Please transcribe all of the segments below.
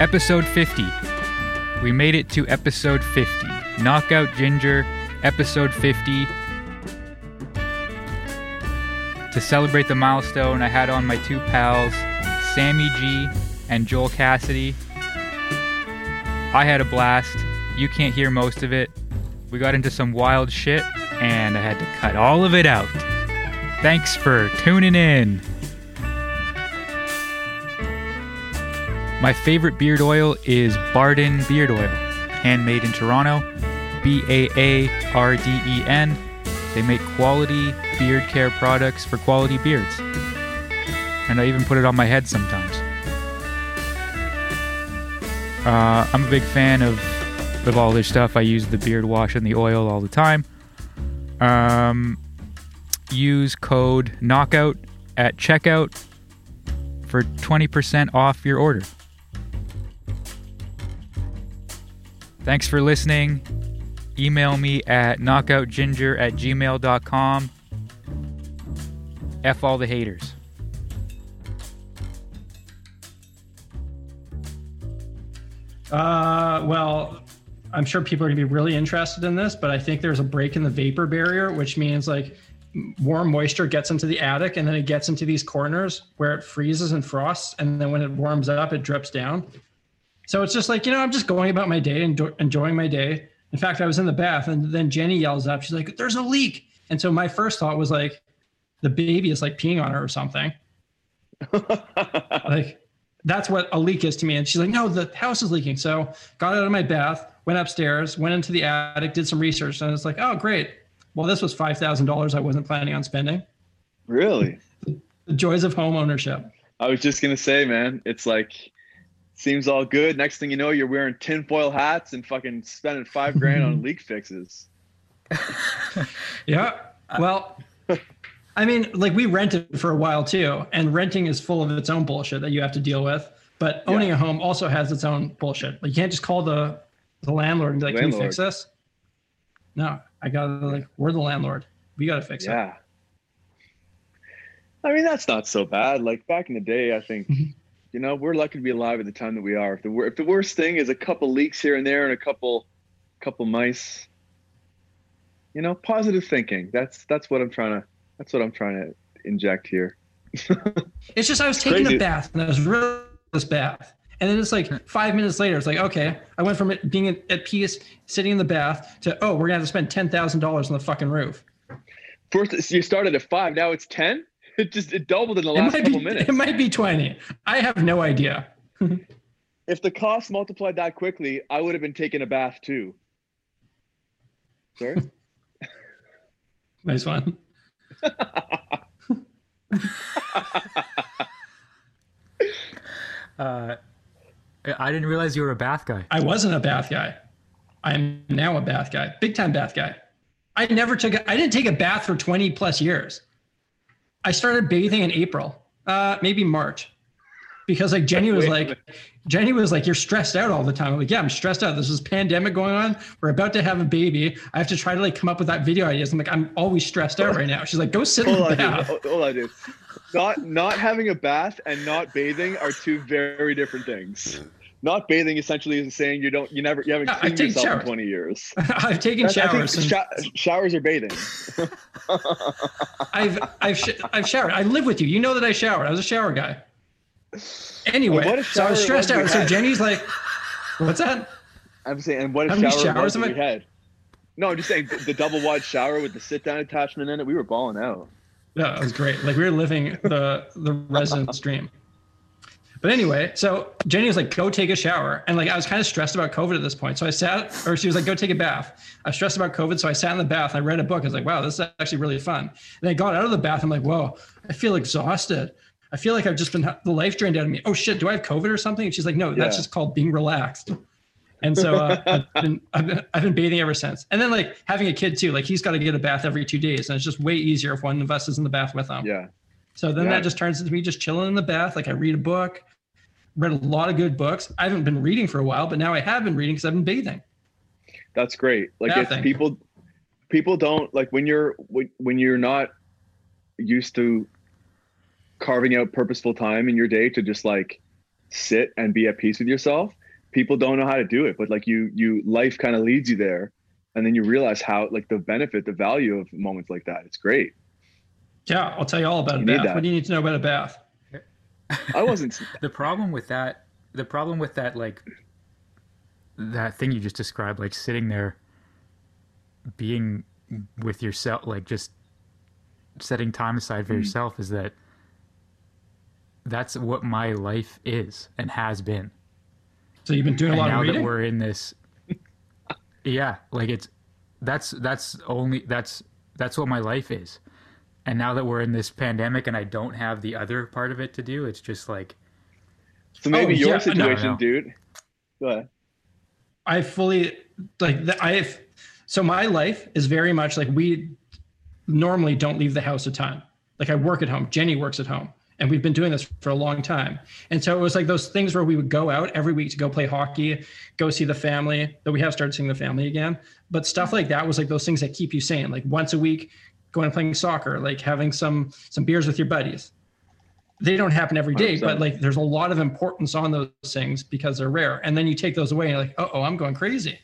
Episode 50. We made it to episode 50. Knockout Ginger, episode 50. To celebrate the milestone, I had on my two pals, Sammy G and Joel Cassidy. I had a blast. You can't hear most of it. We got into some wild shit, and I had to cut all of it out. Thanks for tuning in. My favorite beard oil is Baarden Beard Oil, handmade in Toronto. B A A R D E N. They make quality beard care products for quality beards. And I even put it on my head sometimes. Uh, I'm a big fan of, of all their stuff. I use the beard wash and the oil all the time. Um, use code knockout at checkout for 20% off your order. Thanks for listening. Email me at knockoutginger at gmail.com. F all the haters. Uh, well, I'm sure people are gonna be really interested in this, but I think there's a break in the vapor barrier, which means like warm moisture gets into the attic and then it gets into these corners where it freezes and frosts, and then when it warms up, it drips down. So it's just like you know, I'm just going about my day and do- enjoying my day. In fact, I was in the bath, and then Jenny yells up. She's like, "There's a leak!" And so my first thought was like, the baby is like peeing on her or something. like that's what a leak is to me. And she's like, no, the house is leaking. So got out of my bath, went upstairs, went into the attic, did some research, and it's like, oh, great. Well, this was five thousand dollars I wasn't planning on spending. Really? The joys of home ownership. I was just gonna say, man, it's like seems all good. Next thing you know, you're wearing tinfoil hats and fucking spending five grand on leak fixes. Yeah. Well, I mean, like we rented for a while too, and renting is full of its own bullshit that you have to deal with. But owning Yeah. a home also has its own bullshit. Like you can't just call the the landlord and be like, "Can you fix this?" No, I gotta like, we're the landlord. We gotta fix it. Yeah. I mean, that's not so bad. Like back in the day, I think, Mhm. You know, we're lucky to be alive at the time that we are. If the if the worst thing is a couple leaks here and there and a couple couple mice, you know, positive thinking. That's that's what I'm trying to that's what I'm trying to inject here. It's just I was taking crazy. a bath and I was really this bath. And then it's like five minutes later, it's like, okay, I went from it being at, at peace, sitting in the bath, to oh, we're gonna have to spend ten thousand dollars on the fucking roof. First, you started at five. Now it's ten. It just it doubled in the It last might couple be minutes. it might be twenty. I have no idea. If the cost multiplied that quickly, I would have been taking a bath too. Sorry. Nice one. Uh, I didn't realize you were a bath guy. I wasn't a bath guy. I am now a bath guy, big time bath guy. I never took a, I didn't take a bath for 20 plus years. I started bathing in April, uh, maybe March, because like Jenny was like. Jenny was like, you're stressed out all the time. I'm like, yeah, I'm stressed out. This is pandemic going on. We're about to have a baby. I have to try to like come up with that video ideas. I'm like, I'm always stressed out right now. She's like, go sit in the bath. Hold- Hold on, dude. Not not having a bath and not bathing are two very different things. Not bathing essentially is saying you don't you never you haven't cleaned yourself showers. in 20 years. I've taken I showers. and- sho- showers are bathing. I've I've sh- I've showered. I live with you. You know that I showered. I was a shower guy. Anyway, Well, a so I was stressed out. So. Jenny's like, "What's that?" I'm saying, and what a How shower showers am I- had. No, I'm just saying the, double wide shower with the sit down attachment in it. We were balling out. Yeah, it was great. Like we were living the the resident's dream. But anyway, so Jenny was like, "Go take a shower," and like I was kind of stressed about COVID at this point. So I sat, or she was like, "Go take a bath." I was stressed about COVID, so I sat in the bath. and I read a book. I was like, "Wow, this is actually really fun." And I got out of the bath. I'm like, "Whoa, I feel exhausted. I feel like I've just been the life drained out of me. Oh shit, do I have COVID or something?" And she's like, "No, that's Yeah. just called being relaxed." And so uh, I've, been, I've been I've been bathing ever since. And then like having a kid too, like he's got to get a bath every two days, and it's just way easier if one of us is in the bath with him. Yeah. So then Yeah. that just turns into me just chilling in the bath. Like I read a book, read a lot of good books. I haven't been reading for a while, but now I have been reading because I've been bathing. That's great. Like Yeah, thank people people don't like when you're when, when you're not used to carving out purposeful time in your day to just like sit and be at peace with yourself people don't know how to do it. But like you you life kind of leads you there. And then you realize how like the benefit the value of moments like that. It's great. Yeah i'll tell you all about You a bath. What do you need to know about a bath i wasn't the problem with that the problem with that like that thing you just described like sitting there being with yourself like just setting time aside for Mm. yourself is that that's what my life is and has been. So you've been doing a lot now of that we're in this yeah like it's that's that's only that's that's what my life is and now that we're in this pandemic and i don't have the other part of it to do it's just like so maybe Oh, your yeah, situation no. dude go ahead I fully like the, I've so my life is very much like we normally don't leave the house a ton. Like I work at home, Jenny works at home, and we've been doing this for a long time. And so it was like those things where we would go out every week to go play hockey, go see the family. Though we have started seeing the family again, but stuff like that was like those things that keep you sane. Like once a week, going and playing soccer, like having some some beers with your buddies. They don't happen every day, 100%. but like there's a lot of importance on those things because they're rare. And then you take those away, and you're like, oh, I'm going crazy.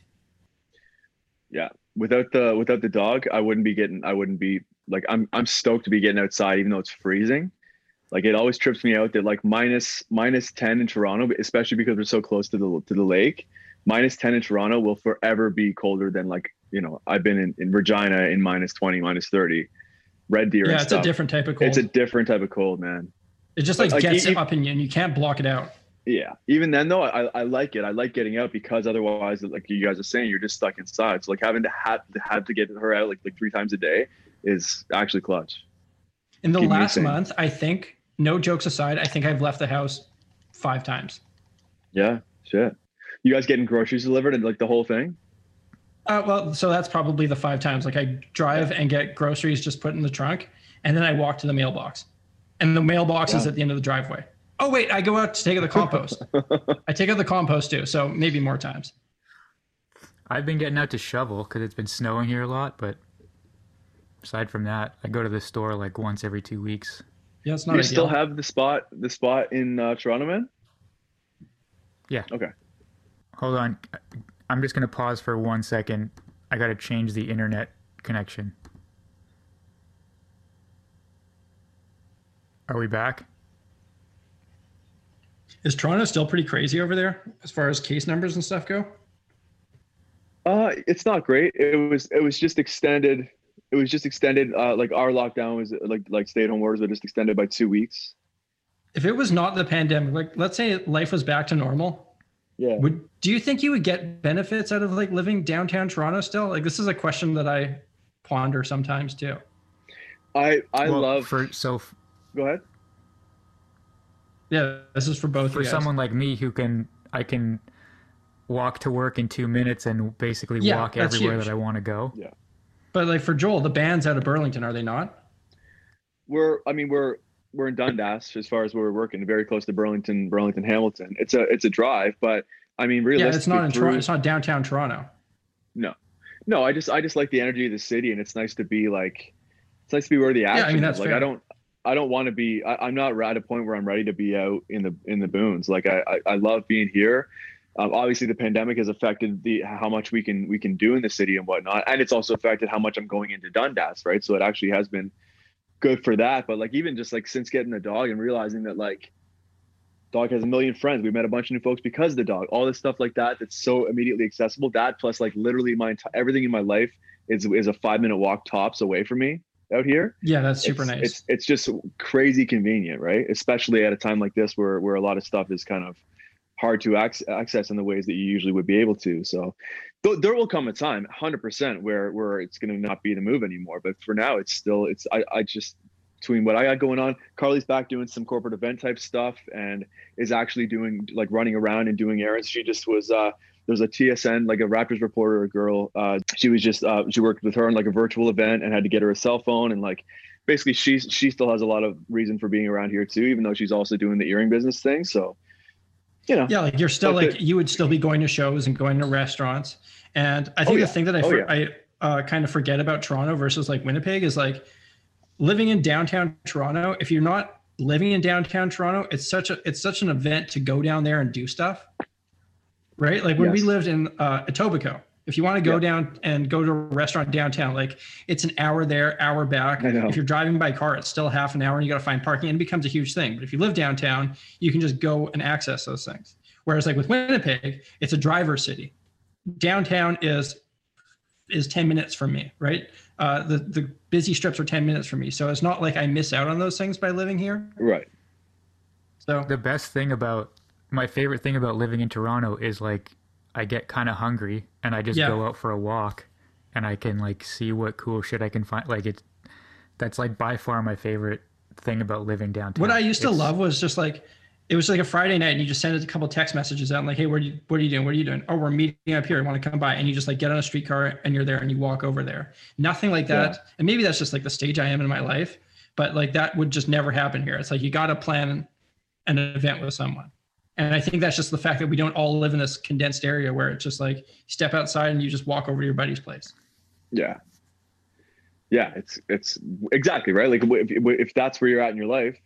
yeah without the without the dog i wouldn't be getting i wouldn't be like i'm i'm stoked to be getting outside even though it's freezing like it always trips me out that like minus minus 10 in toronto especially because we're so close to the to the lake minus 10 in toronto will forever be colder than like you know i've been in, in regina in minus 20 minus 30 red deer Yeah, it's stuff. a different type of cold. it's a different type of cold man. It just like, like, gets e- it up in you, and you can't block it out. yeah. Even then though I, I like it. I like getting out because otherwise like you guys are saying you're just stuck inside. So like having to have to have to get her out like like three times a day is actually clutch. In the Keep last month, I think, no jokes aside, I think I've left the house five times. yeah. Shit. You guys getting groceries delivered and like the whole thing Uh, well, so that's probably the five times. Like I drive and get groceries just put in the trunk, and then I walk to the mailbox, and the mailbox is at the end of the driveway. Oh wait, I go out to take out the compost. I take out the compost too, so maybe more times. I've been getting out to shovel because it's been snowing here a lot, but aside from that, I go to the store like once every two weeks. Yeah, it's not you ideal. still have the spot the spot in uh, toronto man Yeah. Okay. Hold on, I'm just gonna pause for one second. I gotta change the internet connection. Are we back? Is Toronto still pretty crazy over there as far as case numbers and stuff go? uh it's not great it was it was just extended it was just extended uh like our lockdown was like like stay at home orders were just extended by two weeks If it was not the pandemic, like let's say life was back to normal, yeah would do you think you would get benefits out of like living downtown Toronto still? Like this is a question that I ponder sometimes too. i i Well, love for so f- go ahead Yeah, this is for both for you guys. someone like me who can I can walk to work in two minutes and basically Yeah, walk everywhere huge. that I want to go. Yeah. But like for Joel, the band's out of Burlington, are they not? we're i mean we're we're in dundas as far as where we're working very close to burlington burlington hamilton it's a it's a drive but i mean Yeah, it's not in through- Toronto. It's not downtown Toronto. no no. i just i just like the energy of the city and it's nice to be like it's nice to be where the action I mean, is. like fair. i don't i don't want to be I, i'm not at a point where i'm ready to be out in the in the boons like i i, I love being here um, obviously the pandemic has affected the how much we can we can do in the city and whatnot and it's also affected how much i'm going into dundas right so it actually has been good for that but like even just like since getting the dog and realizing that like dog has a million friends we met a bunch of new folks because of the dog all this stuff like that that's so immediately accessible that plus like literally my entire everything in my life is is a five minute walk tops away from me out here Yeah, that's super it's, nice. it's it's just crazy convenient right especially at a time like this where where a lot of stuff is kind of hard to ac- access in the ways that you usually would be able to so there will come a time 100% where where it's going to not be the move anymore but for now it's still it's i, I just between what i got going on carly's back doing some corporate event type stuff and is actually doing like running around and doing errands. She just was uh there's a tsn like a raptors reporter a girl uh she was just uh she worked with her on like a virtual event and had to get her a cell phone and like basically she she still has a lot of reason for being around here too even though she's also doing the earring business thing. So you know yeah, like you're still like the- you would still be going to shows and going to restaurants. And I think yeah. the thing that I Oh, for, yeah. I uh, kind of forget about Toronto versus like Winnipeg is like living in downtown Toronto. If you're not living in downtown Toronto, it's such a it's such an event to go down there and do stuff. Right? Like when we lived in uh, Etobicoke, if you want to go Yeah. down and go to a restaurant downtown, like it's an hour there, hour back. I know. If you're driving by car, it's still half an hour and you got to find parking and it becomes a huge thing. But if you live downtown, you can just go and access those things. Whereas like with Winnipeg, it's a driver city. Downtown is is 10 minutes from me, right? Uh, the the busy strips are 10 minutes from me. So it's not like I miss out on those things by living here. Right. So The best thing about my favorite thing about living in Toronto is like I get kind of hungry and I just Yeah. go out for a walk and I can like see what cool shit I can find. Like it's that's like by far my favorite thing about living downtown. what I used to love was just like it was like a Friday night and you just send a couple text messages out and like, hey, what are you what are you doing? What are you doing? Oh, we're meeting up here. I want to come by. And you just like get on a streetcar and you're there and you walk over there. Nothing like that. Yeah. And maybe that's just like the stage I am in my life. But like that would just never happen here. It's like you gotta plan an event with someone. And I think that's just the fact that we don't all live in this condensed area where it's just like step outside and you just walk over to your buddy's place. Yeah. Yeah. It's it's exactly right. Like if, if that's where you're at in your life,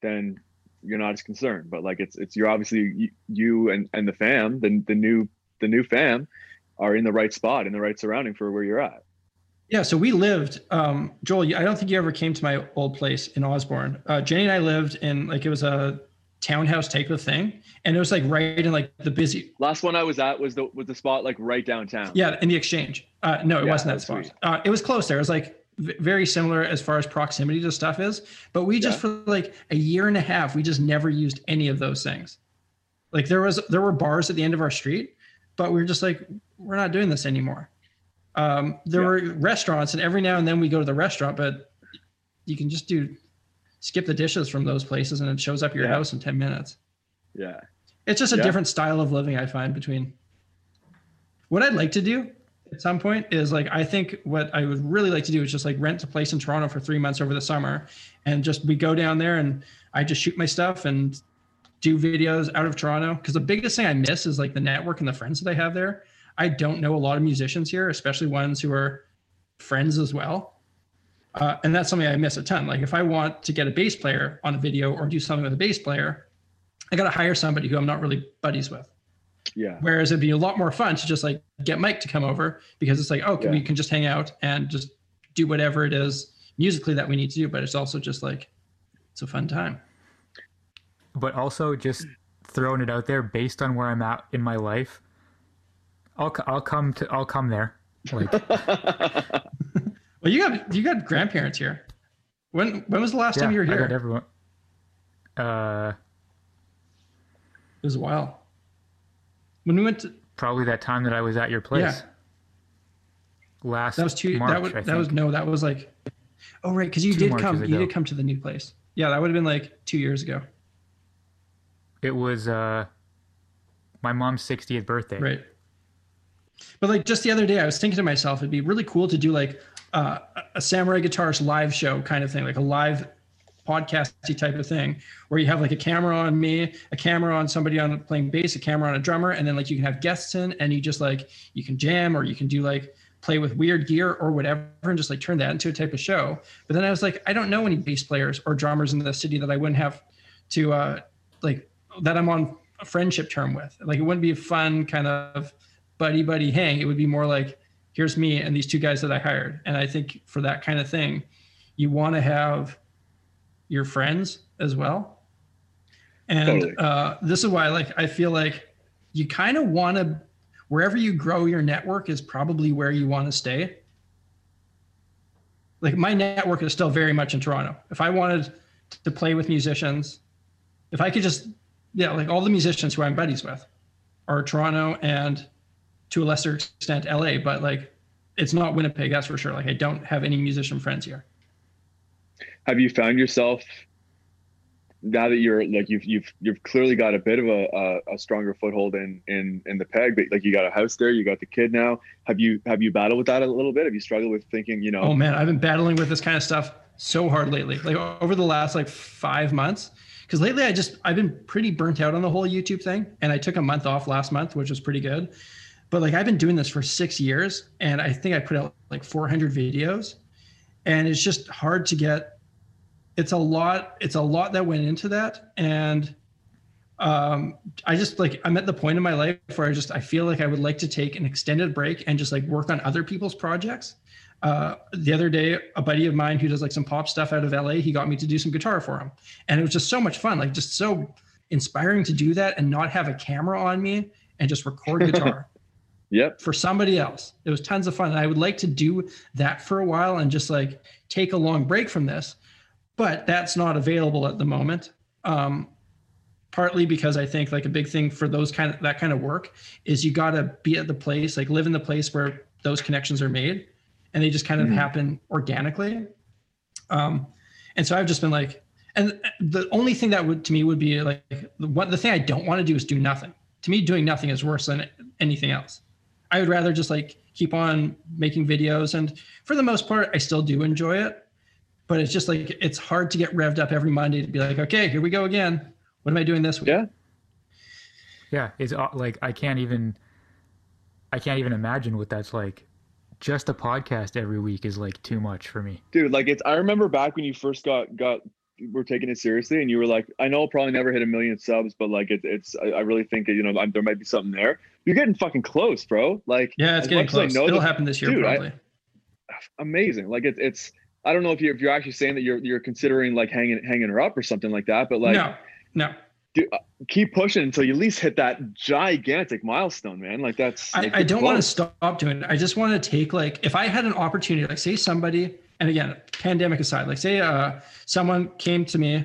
then you're not as concerned. But like it's it's you're obviously you, you and and the fam, the the new the new fam, are in the right spot in the right surrounding for where you're at. Yeah, so we lived, um, Joel. I don't think you ever came to my old place in Osborne. Uh, Jenny and I lived in like it was a townhouse type of thing, and it was like right in like the busy. Last one I was at was the was the spot like right downtown. Yeah, in the exchange. Uh, no, it Yeah, wasn't that spot. Uh, it was close there. It was like v- very similar as far as proximity to stuff is, but we just for like a year and a half, we just never used any of those things. Like there was there were bars at the end of our street, but we were just like we're not doing this anymore. Um, there Yeah. were restaurants, and every now and then we go to the restaurant, but you can just do skip the dishes from those places, and it shows up your Yeah. house in ten minutes. Yeah. It's just a Yeah. different style of living I find between what I'd like to do at some point is like I think what I would really like to do is just like rent a place in Toronto for three months over the summer and just we go down there and I just shoot my stuff and do videos out of Toronto. Because the biggest thing I miss is like the network and the friends that I have there. I don't know a lot of musicians here, especially ones who are friends as well. Uh, and that's something I miss a ton. Like if I want to get a bass player on a video or do something with a bass player, I got to hire somebody who I'm not really buddies with. Yeah. Whereas it'd be a lot more fun to just like get Mike to come over because it's like, oh, Yeah. we can just hang out and just do whatever it is musically that we need to do. But it's also just like, it's a fun time. but also just throwing it out there based on where I'm at in my life. I'll c- I'll come to I'll come there. Like Well, you got you got grandparents here. When when was the last yeah, time you were here? I got everyone. Uh, it was a while. When we went to probably that time that I was at your place. yeah, Last that was two. March, that was that was no, that was like, oh right, because you Two did Marches come. You did come to the new place. Yeah, that would have been like two years ago. It was uh, my mom's 60th birthday. Right. But like just the other day, I was thinking to myself, it'd be really cool to do like uh, a samurai guitarist live show kind of thing, like a live podcasty type of thing, where you have like a camera on me, a camera on somebody on playing bass, a camera on a drummer, and then like you can have guests in, and you just like you can jam or you can do like play with weird gear or whatever, and just like turn that into a type of show. But then I was like, I don't know any bass players or drummers in the city that I wouldn't have to uh, like that I'm on a friendship term with. Like it wouldn't be a fun kind of buddy buddy hang. It would be more like here's me and these two guys that I hired. And I think for that kind of thing, you want to have your friends as well. And Totally. uh, this is why like I feel like you kind of want to wherever you grow your network is probably where you want to stay. Like my network is still very much in Toronto. If I wanted to play with musicians, if I could just yeah, like all the musicians who I'm buddies with are Toronto and to a lesser extent LA, but like it's not Winnipeg, that's for sure. Like I don't have any musician friends here. Have you found yourself now that you're like you've you've you've clearly got a bit of a, a, a stronger foothold in in in the peg, but like you got a house there, you got the kid now. Have you have you battled with that a little bit? Have you struggled with thinking, you know, Oh man, I've been battling with this kind of stuff so hard lately. Like over the last like five months. Because lately I just I've been pretty burnt out on the whole YouTube thing. And I took a month off last month, which was pretty good. But like I've been doing this for six years and I think I put out like 400 videos. And it's just hard to get it's a lot it's a lot that went into that and um i just like i'm at the point in my life where i just i feel like i would like to take an extended break and just like work on other people's projects uh the other day a buddy of mine who does like some pop stuff out of la he got me to do some guitar for him and it was just so much fun like just so inspiring to do that and not have a camera on me and just record guitar Yep. for somebody else. It was tons of fun. And I would like to do that for a while and just like take a long break from this, but that's not available at the moment. Um, partly because I think like a big thing for those kind of that kind of work is you got to be at the place, like live in the place where those connections are made, and they just kind of Mhm. happen organically. Um, and so I've just been like, and the only thing that would to me would be like what the thing I don't want to do is do nothing. To me, doing nothing is worse than anything else. I would rather just like keep on making videos, and for the most part, I still do enjoy it. But it's just like it's hard to get revved up every Monday to be like, okay, here we go again. What am I doing this week? Yeah. Yeah, it's aw- like I can't even I can't even imagine what that's like. Just a podcast every week is like too much for me. dude like it's i remember back when you first got got were taking it seriously and you were like i know i'll probably never hit a million subs but like it, it's I, I really think that, you know I'm, there might be something there you're getting fucking close bro like Yeah, it's getting I close. It'll that- happen this year Dude, I- probably. amazing like it's it's i don't know if you're if you're actually saying that you're you're considering like hanging hanging her up or something like that but like no, no. Uh, keep pushing until you at least hit that gigantic milestone man like that's I, like, I don't want to stop doing it. I just want to take like if I had an opportunity, like say somebody, and again, pandemic aside, like say uh someone came to me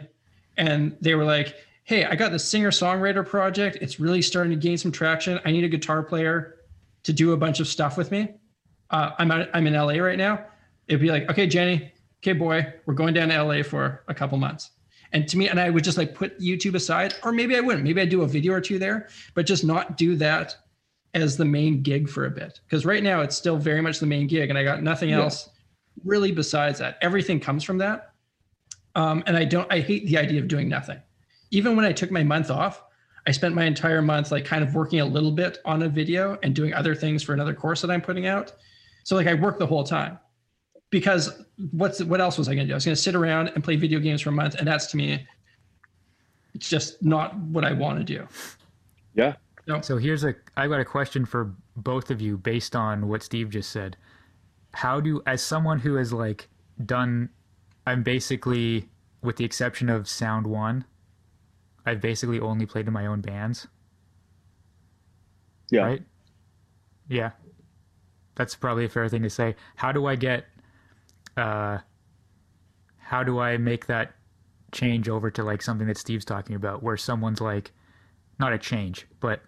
and they were like, Hey, I got this singer-songwriter project. It's really starting to gain some traction. I need a guitar player to do a bunch of stuff with me. Uh, I'm out, I'm in LA right now. It'd be like, okay, Jenny, okay, boy, we're going down to LA for a couple months. And to me, and I would just like put YouTube aside, or maybe I wouldn't. Maybe I'd do a video or two there, but just not do that as the main gig for a bit. Because right now it's still very much the main gig, and I got nothing Yeah. else really besides that. Everything comes from that. Um, and I don't, I hate the idea of doing nothing. Even when I took my month off, I spent my entire month like kind of working a little bit on a video and doing other things for another course that I'm putting out. So like I worked the whole time because what's what else was I going to do? I was going to sit around and play video games for a month, and that's to me, it's just not what I want to do. yeah So here's a I've got a question for both of you based on what Steve just said. How do as someone who has like done I'm basically with the exception of Sound 1, I've basically only played in my own bands, yeah right? Yeah. That's probably a fair thing to say. How do I get uh how do I make that change over to like something that Steve's talking about where someone's like not a change, but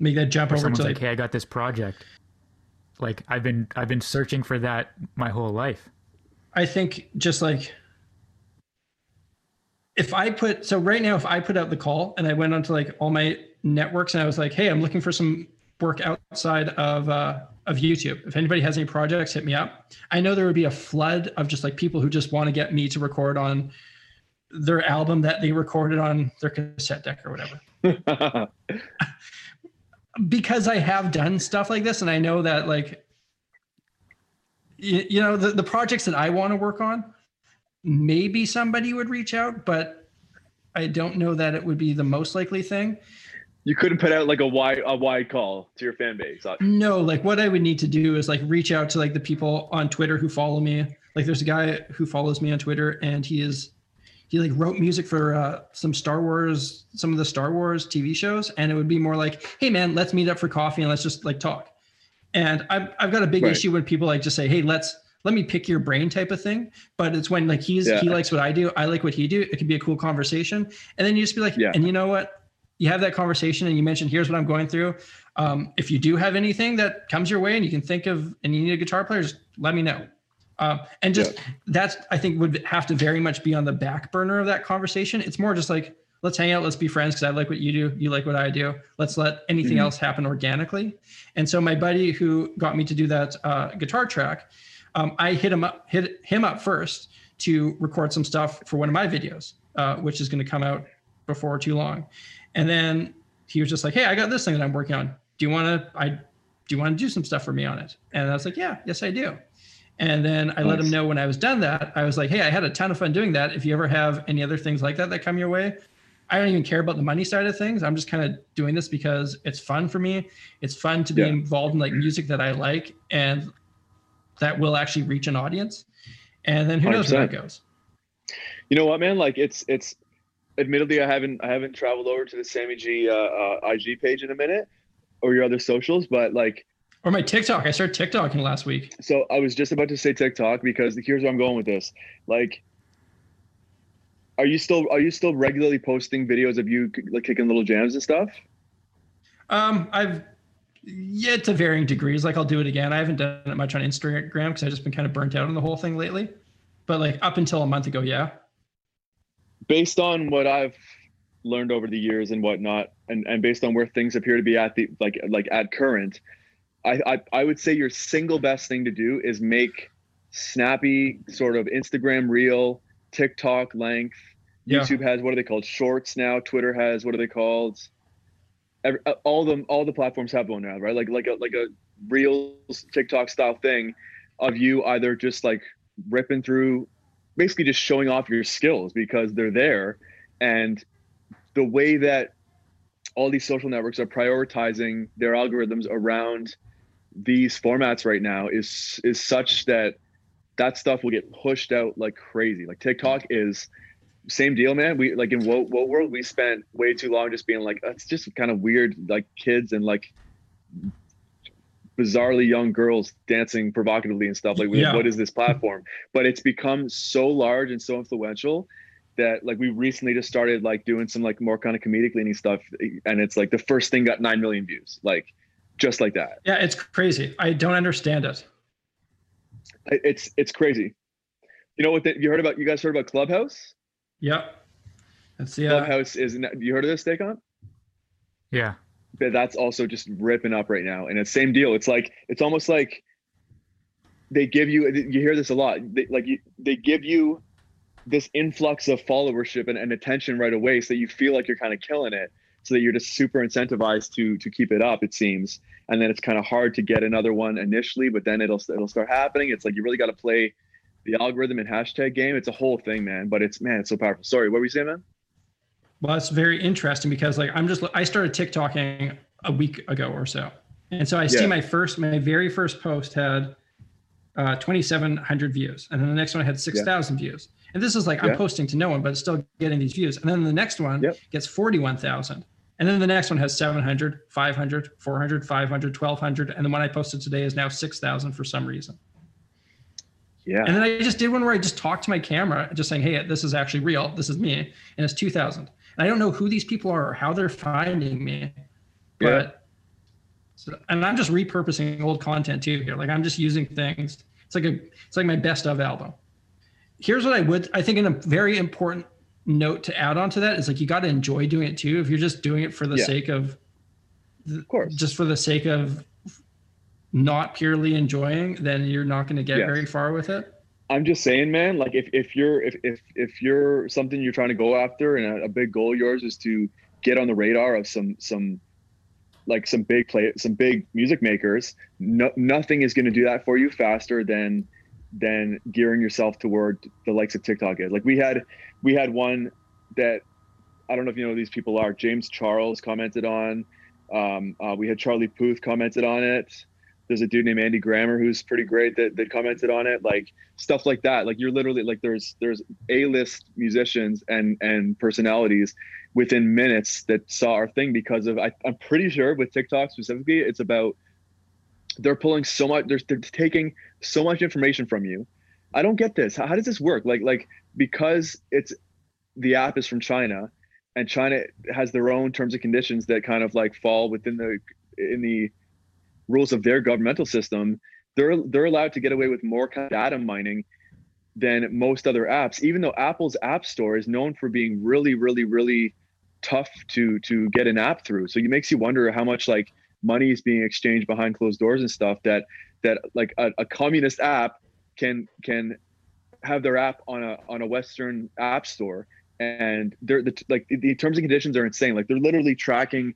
Make that jump where over to like, like, "Hey, I got this project." Like I've been I've been searching for that my whole life. I think just like if I put so right now, if I put out the call and I went onto like all my networks and I was like, hey, I'm looking for some work outside of uh, of YouTube. If anybody has any projects, hit me up. I know there would be a flood of just like people who just want to get me to record on their album that they recorded on their cassette deck or whatever. because I have done stuff like this and I know that like you, you know the, the projects that I want to work on maybe somebody would reach out but I don't know that it would be the most likely thing. you couldn't put out like a wide a wide call to your fan base Uh, No, like what I would need to do is like reach out to like the people on Twitter who follow me. Like there's a guy who follows me on Twitter and he is he like wrote music for uh, some Star Wars, some of the Star Wars TV shows, and it would be more like, "Hey man, let's meet up for coffee and let's just like talk." And I've I've got a big Right. issue when people like just say, "Hey, let's let me pick your brain" type of thing. But it's when like he's Yeah. he likes what I do, I like what he do. It could be a cool conversation, and then you just be like, Yeah. "And you know what? You have that conversation, and you mentioned, here's what I'm going through. Um, if you do have anything that comes your way, and you can think of, and you need a guitar player, just let me know." Um, and just that's I think would have to very much be on the back burner of that conversation. It's more just like let's hang out, let's be friends because I like what you do, you like what I do. Let's let anything Mhm. else happen organically. And so my buddy who got me to do that uh, guitar track, um, I hit him up, hit him up first to record some stuff for one of my videos, uh, which is going to come out before too long. And then he was just like, "Hey, I got this thing that I'm working on. Do you want to? I do you want to do some stuff for me on it?" And I was like, "Yeah, yes, I do." And then I let Nice. him know when I was done that. I was like, hey, I had a ton of fun doing that. If you ever have any other things like that that come your way, I don't even care about the money side of things. I'm just kind of doing this because it's fun for me. It's fun to be Yeah. involved in like music that I like and that will actually reach an audience. And then who knows where that goes. You know what, man? Like it's it's. Admittedly, I haven't I haven't traveled over to the Sammy G uh, uh, IG page in a minute, or your other socials, but like Or my TikTok. I started TikToking last week. So I was just about to say TikTok because here's where I'm going with this. Like, are you still are you still regularly posting videos of you like kicking little jams and stuff? Um, I've yeah, to varying degrees. Like I'll do it again. I haven't done it much on Instagram because I've just been kind of burnt out on the whole thing lately. But like up until a month ago, yeah. Based on what I've learned over the years and whatnot, and and based on where things appear to be at the like like at current, I I, I would say your single best thing to do is make snappy sort of Instagram reel, TikTok length. Yeah. YouTube has what are they called? Shorts now. Twitter has what are they called? Every, uh, all them all the platforms have one now, right? Like like a like a reels TikTok style thing of you either just like ripping through, basically just showing off your skills because they're there, and the way that all these social networks are prioritizing their algorithms around these formats right now is is such that that stuff will get pushed out like crazy. Like TikTok is same deal, man. We like in what what world we spent way too long just being like that's just kind of weird, like kids and like bizarrely young girls dancing provocatively and stuff. Like, Yeah. what is this platform? But it's become so large and so influential that like we recently just started like doing some like more kind of comedic leaning stuff, and it's like the first thing got nine million views, like just like that. Yeah, it's crazy. I don't understand it. It- It's it's crazy. You know what? The, you heard about? You guys heard about Clubhouse? Yep. That's yeah. Uh, Clubhouse is. You heard of this, Dacon? Yeah. But that's also just ripping up right now, and it's same deal. It's like it's almost like they give you. You hear this a lot. They, like you, they give you this influx of followership and, and attention right away, so you feel like you're kind of killing it. So that you're just super incentivized to to keep it up. It seems, and then it's kind of hard to get another one initially, but then it'll it'll start happening. It's like you really got to play the algorithm and hashtag game. It's a whole thing, man. But it's man, it's so powerful. Sorry, what were you saying, man? Well, it's very interesting because like I'm just I started TikToking a week ago or so, and so I see my first my very first post had uh, 2,700 views, and then the next one had 6,000 views. And this is like Yeah. I'm posting to no one, but it's still getting these views. And then the next one Yep. gets 41,000. And then the next one has 700, 500, 400, 500, 1,200. And the one I posted today is now 6,000 for some reason. Yeah. And then I just did one where I just talked to my camera, just saying, "Hey, this is actually real. This is me," and it's two thousand. And I don't know who these people are or how they're finding me, but Yeah. so, and I'm just repurposing old content too here. Like I'm just using things. It's like a it's like my best of album. Here's what I would I think in a very important note to add on to that is like you got to enjoy doing it too. If you're just doing it for the Yeah. sake of of course. just for the sake of not purely enjoying, then you're not going to get Yes. very far with it. I'm just saying, man. Like if, if you're if, if if you're something you're trying to go after, and a, a big goal of yours is to get on the radar of some some like some big play some big music makers, no, nothing is going to do that for you faster than than gearing yourself toward the likes of TikTok is. Like we had we had one that I don't know if you know these people are. James Charles commented on. Um, uh, we had Charlie Puth commented on it. There's a dude named Andy Grammer who's pretty great that, that commented on it. Like stuff like that. Like you're literally like there's there's A-list musicians and and personalities within minutes that saw our thing because of I, I'm pretty sure with TikTok specifically, it's about they're pulling so much they're, they're taking so much information from you. I don't get this. How, how does this work? Like like because it's the app is from China and China has their own terms and conditions that kind of like fall within the in the rules of their governmental system, they're they're allowed to get away with more kind of data mining than most other apps. Even though Apple's App Store is known for being really, really, really tough to to get an app through. So it makes you wonder how much like money is being exchanged behind closed doors and stuff that that like a, a communist app can can have their app on a on a Western app store and they're the, like the terms and conditions are insane. Like they're literally tracking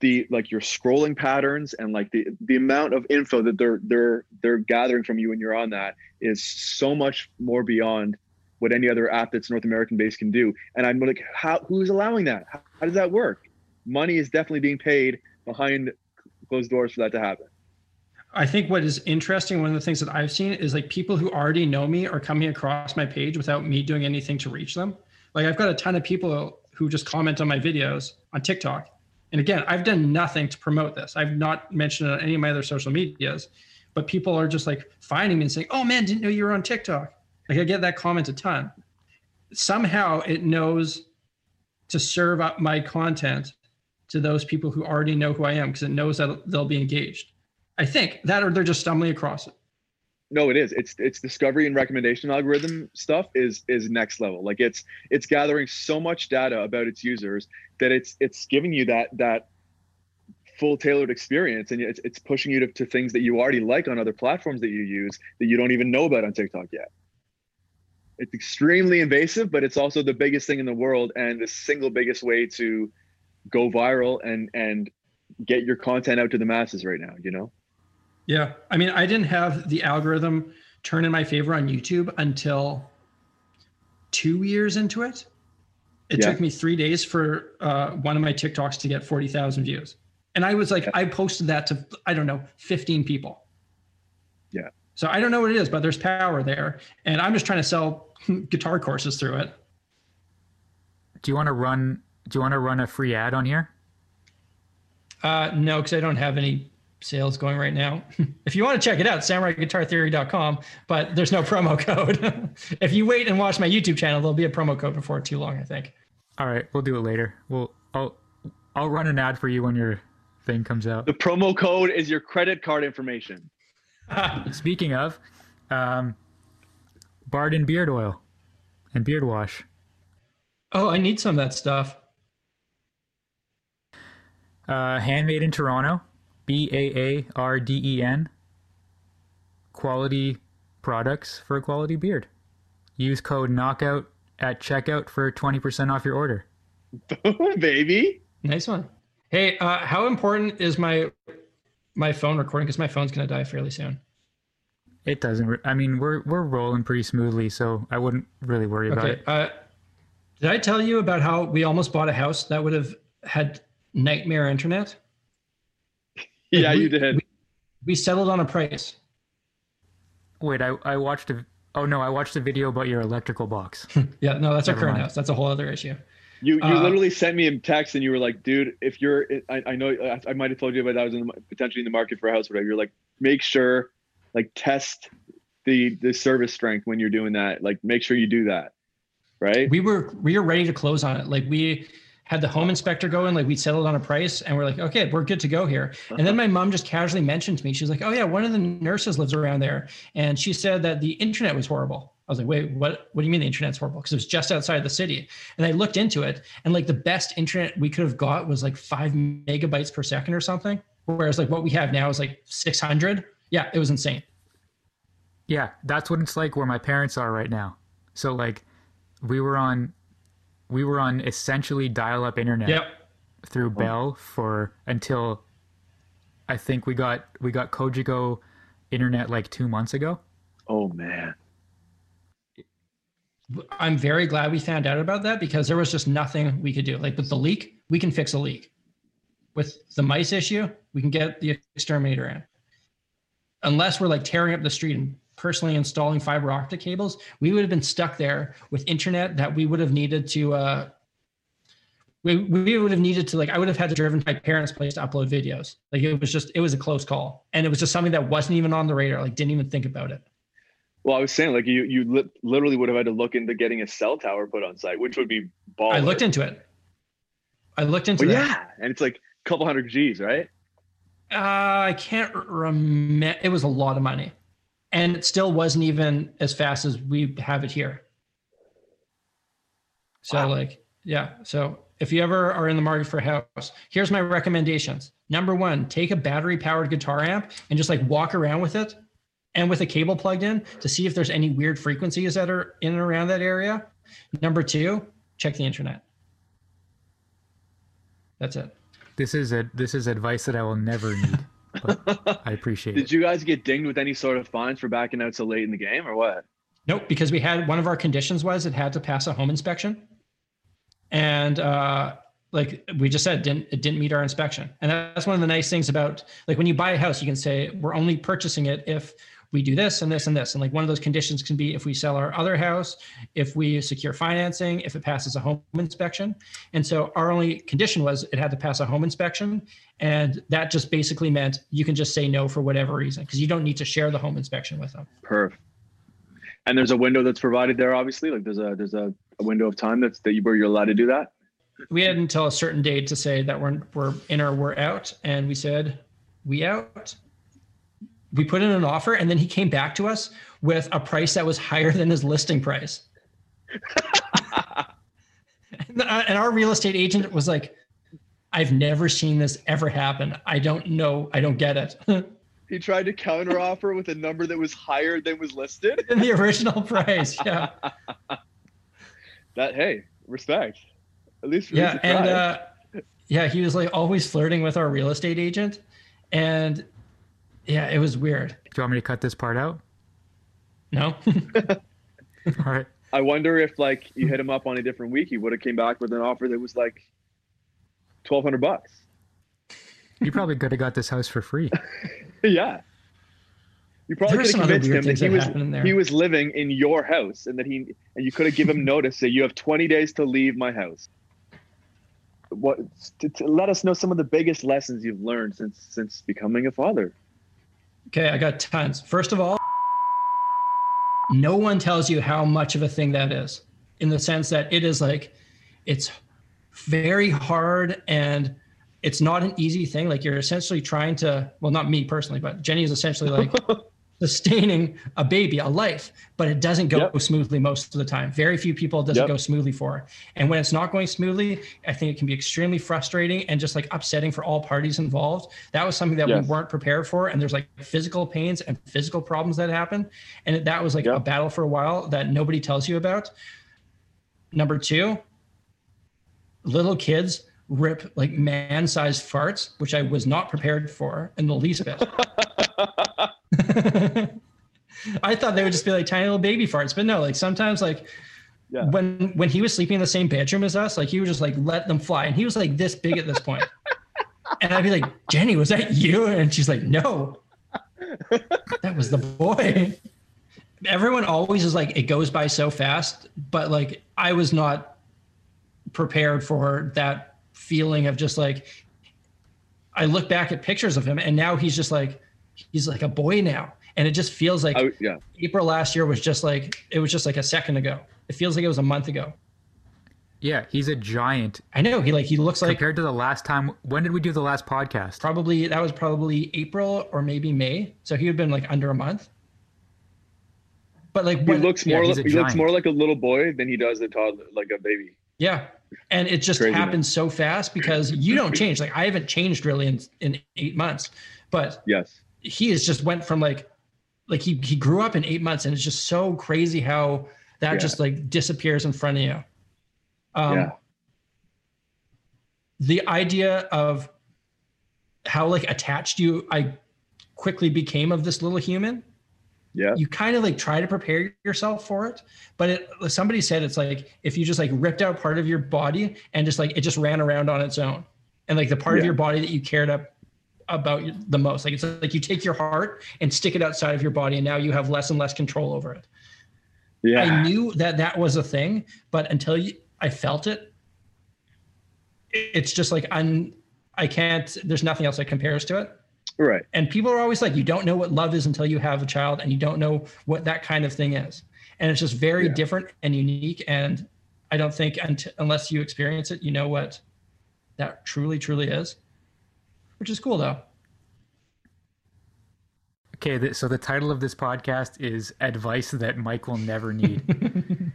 the like your scrolling patterns and like the the amount of info that they're they're they're gathering from you when you're on that is so much more beyond what any other app that's North American based can do. And I'm like, how who's allowing that? How, how does that work? Money is definitely being paid behind closed doors for that to happen. I think what is interesting, one of the things that I've seen is like people who already know me are coming across my page without me doing anything to reach them. Like I've got a ton of people who just comment on my videos on TikTok. And again, I've done nothing to promote this. I've not mentioned it on any of my other social medias, but people are just like finding me and saying, "Oh man, didn't know you were on TikTok." Like I get that comment a ton. Somehow it knows to serve up my content to those people who already know who I am because it knows that they'll be engaged. I think that or they're just stumbling across it. No, it is. It's it's discovery and recommendation algorithm stuff is is next level. Like it's it's gathering so much data about its users that it's it's giving you that that full tailored experience and it's, it's pushing you to, to things that you already like on other platforms that you use that you don't even know about on TikTok yet. It's extremely invasive, but it's also the biggest thing in the world and the single biggest way to go viral and and get your content out to the masses right now, you know? Yeah. I mean, I didn't have the algorithm turn in my favor on YouTube until two years into it. It yeah. took me three days for uh, one of my TikToks to get 40,000 views. And I was like, yeah. I posted that to, I don't know, 15 people. Yeah. So I don't know what it is, but there's power there. And I'm just trying to sell guitar courses through it. Do you want to run, do you want to run a free ad on here? Uh, no, because I don't have any sales going right now. if you want to check it out, samuraiguitartheory.com, but there's no promo code. if you wait and watch my YouTube channel, there'll be a promo code before too long, I think. All right, we'll do it later. We'll I'll I'll run an ad for you when your thing comes out. The promo code is your credit card information. Speaking of, um, Baarden beard oil and beard wash. Oh, I need some of that stuff. Uh, handmade in Toronto. B A A R D E N. Quality products for a quality beard. Use code knockout at checkout for 20% off your order. Boom, baby. Nice one. Hey, uh, how important is my my phone recording? Because my phone's gonna die fairly soon. It doesn't. I mean, we're we're rolling pretty smoothly, so I wouldn't really worry okay. about it. Uh, did I tell you about how we almost bought a house that would have had nightmare internet? yeah, we, you did. We, we, settled on a price. Wait, I, I watched a. Oh no, I watched a video about your electrical box. yeah, no, that's Never our current mind. house. That's a whole other issue. You you uh, literally sent me a text and you were like, dude, if you're, I, I know I, I might have told you about that I was in the, potentially in the market for a house, whatever. You're like, make sure, like, test the the service strength when you're doing that. Like, make sure you do that, right? We were we were ready to close on it. Like we had the home inspector go in, like we settled on a price and we're like, okay, we're good to go here. Uh-huh. And then my mom just casually mentioned to me, she's like, oh yeah, one of the nurses lives around there. And she said that the internet was horrible. I was like, wait, what, what do you mean the internet's horrible? Because it was just outside the city. And I looked into it and like the best internet we could have got was like five megabytes per second or something. Whereas like what we have now is like 600. Yeah, it was insane. Yeah, that's what it's like where my parents are right now. So like we were on we were on essentially dial-up internet yep. through oh. Bell for until I think we got we got Cogeco internet like two months ago. Oh man. I'm very glad we found out about that because there was just nothing we could do. Like with the leak, we can fix a leak. With the mice issue, we can get the exterminator in. Unless we're like tearing up the street and personally installing fiber optic cables, we would have been stuck there with internet that we would have needed to. Uh, we, we would have needed to like I would have had to driven to my parents' place to upload videos. Like it was just it was a close call, and it was just something that wasn't even on the radar. Like didn't even think about it. Well, I was saying like you you li- literally would have had to look into getting a cell tower put on site, which would be ball. I looked into it. I looked into Yeah, and it's like a couple hundred G's, right? Uh, I can't remember. It was a lot of money and it still wasn't even as fast as we have it here. So wow. like, yeah. So if you ever are in the market for a house, here's my recommendations. Number one, take a battery powered guitar amp and just like walk around with it and with a cable plugged in to see if there's any weird frequencies that are in and around that area. Number two, check the internet. That's it. This is a this is advice that I will never need. But I appreciate Did it. Did you guys get dinged with any sort of fines for backing out so late in the game, or what? Nope, because we had one of our conditions was it had to pass a home inspection, and uh, like we just said, didn't it didn't meet our inspection. And that's one of the nice things about like when you buy a house, you can say we're only purchasing it if we do this and this and this. And like one of those conditions can be if we sell our other house, if we secure financing, if it passes a home inspection. And so our only condition was it had to pass a home inspection. And that just basically meant you can just say no for whatever reason because you don't need to share the home inspection with them. Perf. And there's a window that's provided there, obviously. Like there's a there's a, a window of time that's that you where you're allowed to do that. we had until a certain date to say that we're we're in or we're out, and we said we out. We put in an offer, and then he came back to us with a price that was higher than his listing price. and uh, our real estate agent was like, "I've never seen this ever happen. I don't know. I don't get it." He tried to counteroffer with a number that was higher than was listed. in the original price, yeah, That hey, respect. At least yeah, and uh, yeah, he was like always flirting with our real estate agent, and yeah, it was weird. Do you want me to cut this part out? No. All right. I wonder if like you hit him up on a different week, he would have came back with an offer that was like twelve hundred bucks. You probably could have got this house for free. yeah. You probably could have convinced him that he was happen in there. he was living in your house and that he and you could have given him notice that you have 20 days to leave my house. What to, to let us know some of the biggest lessons you've learned since since becoming a father. Okay, I got tons. First of all, no one tells you how much of a thing that is in the sense that it is like it's very hard and it's not an easy thing. Like you're essentially trying to, well, not me personally, but Jenny is essentially like sustaining a baby, a life, but it doesn't go Yep. smoothly most of the time. Very few people it doesn't Yep. go smoothly for. And when it's not going smoothly, I think it can be extremely frustrating and just like upsetting for all parties involved. That was something that Yes. we weren't prepared for. And there's like physical pains and physical problems that happen. And that was like Yep. a battle for a while that nobody tells you about. Number two, little kids rip like man-sized farts, which I was not prepared for in the least bit. I thought they would just be like tiny little baby farts, but no, like sometimes like Yeah. when when he was sleeping in the same bedroom as us, like he would just like let them fly. And he was like this big at this point. and I'd be like, Jenny, was that you? And she's like, No. that was the boy. Everyone always is like, it goes by so fast, but like I was not prepared for that feeling of just like I look back at pictures of him and now he's just like he's like a boy now. And it just feels like I, yeah. April last year was just like it was just like a second ago. It feels like it was a month ago. Yeah, he's a giant I know he like he looks like compared to the last time. When did we do the last podcast? probably that was probably April or maybe May. So he had been like under a month. But like He when- looks more he's li- a he looks more like a little boy than he does a toddler like a baby. yeah. And it just Crazy, man. happens so fast because you don't change. Like I haven't changed really in in 8 months. But Yes. He has just went from like like he he grew up in eight months and it's just so crazy how that Yeah. just like disappears in front of you um Yeah. the idea of how like attached you i quickly became of this little human Yeah. you kind of like try to prepare yourself for it but it somebody said it's like if you just like ripped out part of your body and just like it just ran around on its own and like the part of your body that you cared up about the most like it's like you take your heart and stick it outside of your body and now you have less and less control over it Yeah. i knew that that was a thing but until you, i felt it it's just like i'm i can't there's nothing else that compares to it right. and people are always like you don't know what love is until you have a child and you don't know what that kind of thing is and it's just very Yeah. different and unique and i don't think unt- unless you experience it you know what that truly truly is which is cool though Okay, th- so the title of this podcast is "Advice That Mike Will Never Need."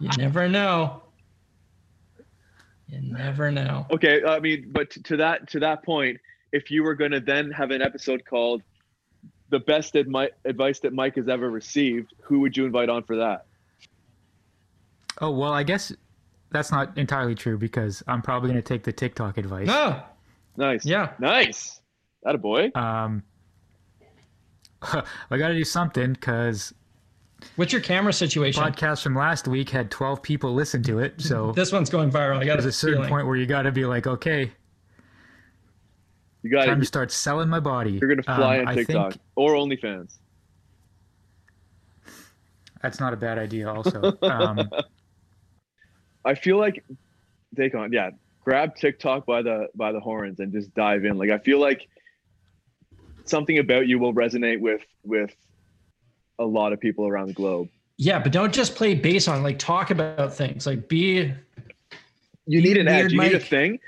you never know you never know Okay, I mean, but to, to that to that point, if you were going to then have an episode called "The Best admi- Advice That Mike Has Ever Received," who would you invite on for that? oh well, I guess that's not entirely true because I'm probably going to take the TikTok advice. no Nice. Yeah. Nice. That a boy. Um, I got to do something because What's your camera situation? podcast from last week had 12 people listen to it. So This one's going viral. I got there's a a certain feeling. point where you got to be like, okay, You got time to start selling my body. You're gonna fly Um, on TikTok think or OnlyFans. that's not a bad idea. Also, um, I feel like take on yeah, grab TikTok by the by the horns and just dive in. Like I feel like something about you will resonate with with a lot of people around the globe. Yeah, but don't just play bass on. Like talk about things. Like be. You need an edge. You need a thing.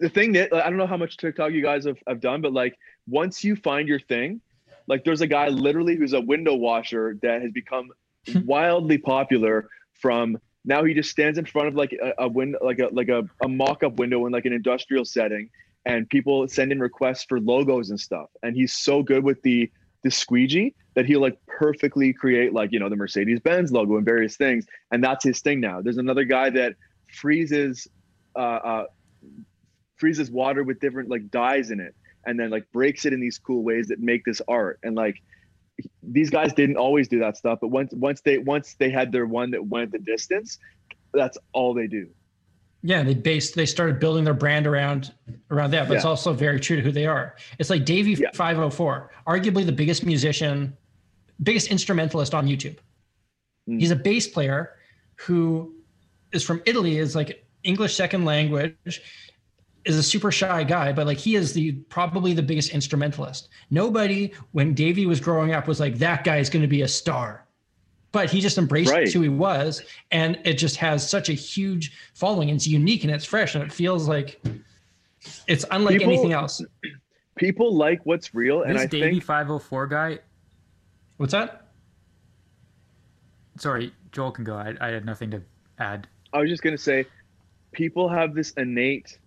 The thing that I don't know how much TikTok you guys have, have done, but like once you find your thing, like there's a guy literally who's a window washer that has become wildly popular from now he just stands in front of like a, a window like a like a, a mock-up window in like an industrial setting and people send in requests for logos and stuff. And he's so good with the the squeegee that he'll like perfectly create like you know the mercedes-benz logo and various things. And that's his thing now. There's another guy that freezes uh, uh freezes water with different like dyes in it and then like breaks it in these cool ways that make this art. And like these guys didn't always do that stuff but once once they once they had their one that went the distance that's all they do Yeah, they based. They started building their brand around around that. But it's also very true to who they are. It's like Davie Yeah. 504, arguably the biggest musician, biggest instrumentalist on YouTube. Mm. He's a bass player who is from Italy. Is like English second language. Is a super shy guy, but like he is the probably the biggest instrumentalist. Nobody when Davie was growing up was like that guy is going to be a star but he just embraced Right. who he was and it just has such a huge following it's unique and it's fresh and it feels like it's unlike People- anything else people like what's real and this i Davie think 504 guy. what's that Sorry, Joel can go. I, I had nothing to add. i was just going to say people have this innate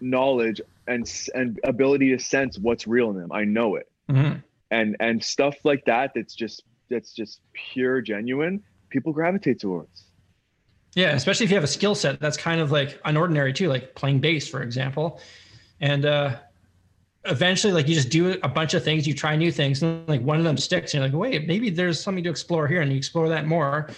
knowledge and and ability to sense what's real in them. I know it. Mhm. and and stuff like that that's just that's just pure genuine people gravitate towards. Yeah especially if you have a skill set that's kind of like unordinary too like playing bass for example. And uh eventually like you just do a bunch of things you try new things and like one of them sticks and you're like wait maybe there's something to explore here and you explore that more.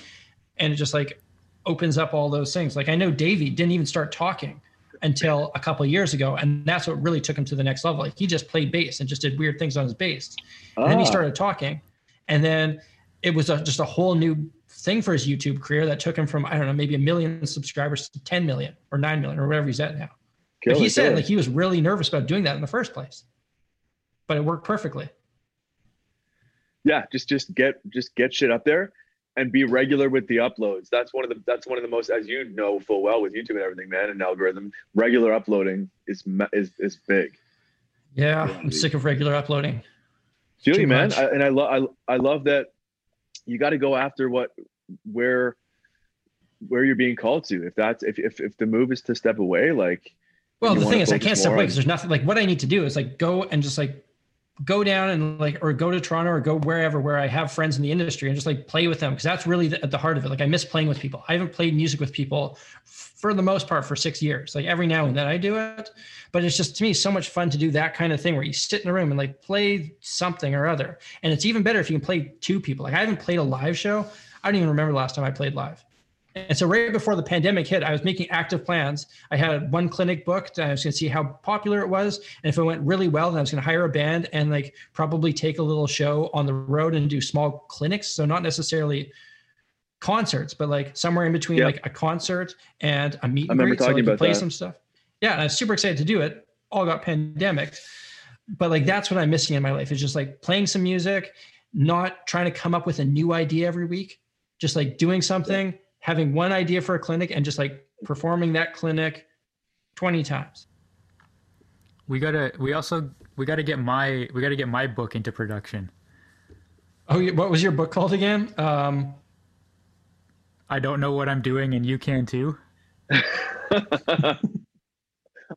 And it just like opens up all those things. Like i know davie didn't even start talking until a couple of years ago and that's what really took him to the next level. Like he just played bass and just did weird things on his bass. And then he Ah, started talking and then it was a, just a whole new thing for his youtube career that took him from i don't know maybe a million subscribers to 10 million or 9 million or whatever he's at now. But he said killer. like he was really nervous about doing that in the first place but it worked perfectly. Yeah just just get just get shit up there and be regular with the uploads that's one of the that's one of the most as you know full well with youtube and everything man and algorithm regular uploading is is is big yeah Yeah, i'm dude. sick of regular uploading you, man. I, and I love I, I love that you got to go after what where where you're being called to. If that's if if, if the move is to step away, like Well, the thing is, I can't step away because there's nothing like what I need to do is like go and just like go down and like or go to Toronto or go wherever where I have friends in the industry and just like play with them because that's really the, at the heart of it. Like I miss playing with people. I haven't played music with people for the most part for six years. Like every now and then I do it, but it's just to me so much fun to do that kind of thing where you sit in a room and like play something or other. And it's even better if you can play two people. Like I haven't played a live show. I don't even remember the last time I played live. And so right before the pandemic hit, I was making active plans. I had one clinic booked. I was going to see how popular it was, and if it went really well, then I was going to hire a band and like probably take a little show on the road and do small clinics. So not necessarily concerts, but like somewhere in between, Yeah. like a concert and a meet I and remember greet. So talking like you about play that. some stuff. Yeah, and I was super excited to do it. All got pandemic, but like that's what I'm missing in my life is just like playing some music, not trying to come up with a new idea every week, just like doing something, having one idea for a clinic and just like performing that clinic 20 times. We gotta. We also we gotta get my we gotta get my book into production. Oh, what was your book called again? Um, I don't know what I'm doing, and you can too.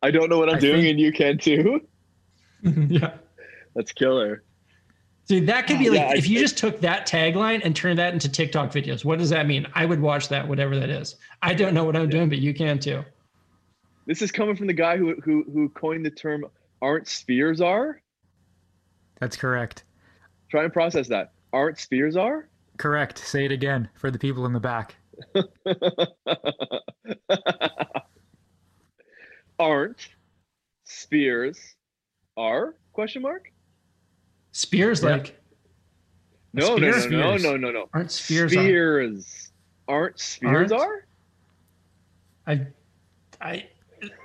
I don't know what I'm I doing, think- and you can too. yeah. That's killer. Dude, that could be like Yeah, if you think- just took that tagline and turned that into TikTok videos. What does that mean? I would watch that, whatever that is. I don't know what I'm doing, but you can too. This is coming from the guy who who who coined the term "aren't spheres are." That's correct. Try and process that. Aren't spheres are? Correct. Say it again for the people in the back. aren't spheres are? Question mark. Spears Yeah. like No, no, no, no, no, no, no. aren't spears. on- Spheres. Aren't spheres Aren't? are? I, I,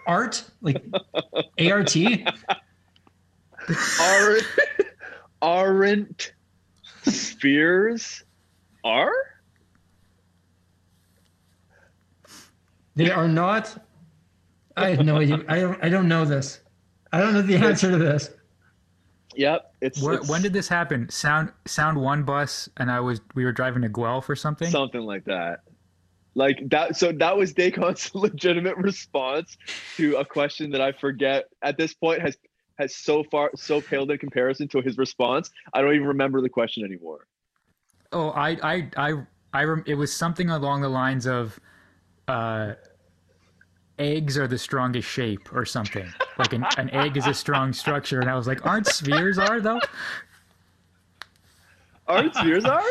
art like A R T. Aren't aren't spheres are? They are not. I have no idea. I don't. I don't know this. I don't know the answer to this. Yep. It's, Wh- it's when did this happen? Sound Sound One bus, and I was we were driving to Guelph or something. something like that. Like that. So that was Dacon's legitimate response to a question that I forget at this point has has so far so paled in comparison to his response. I don't even remember the question anymore. Oh, I, I, I, I. Rem- it was something along the lines of, uh, eggs are the strongest shape or something. Like an, an egg is a strong structure, and I was like, aren't spheres are though? Aren't spheres are?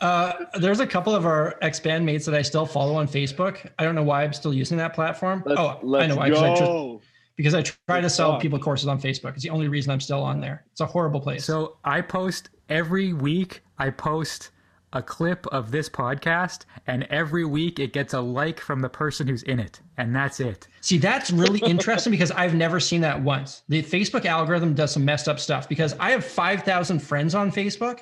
Uh, there's a couple of our ex bandmates that I still follow on Facebook. I don't know why I'm still using that platform. Let's, oh, I let's know why. 'cause I tr- go. because I try to Let's sell talk. people courses on Facebook. It's the only reason I'm still on there. It's a horrible place. So I post every week. I post a clip of this podcast, and every week it gets a like from the person who's in it, and that's it. See, that's really interesting because I've never seen that once. The Facebook algorithm does some messed up stuff because I have 5,000 friends on Facebook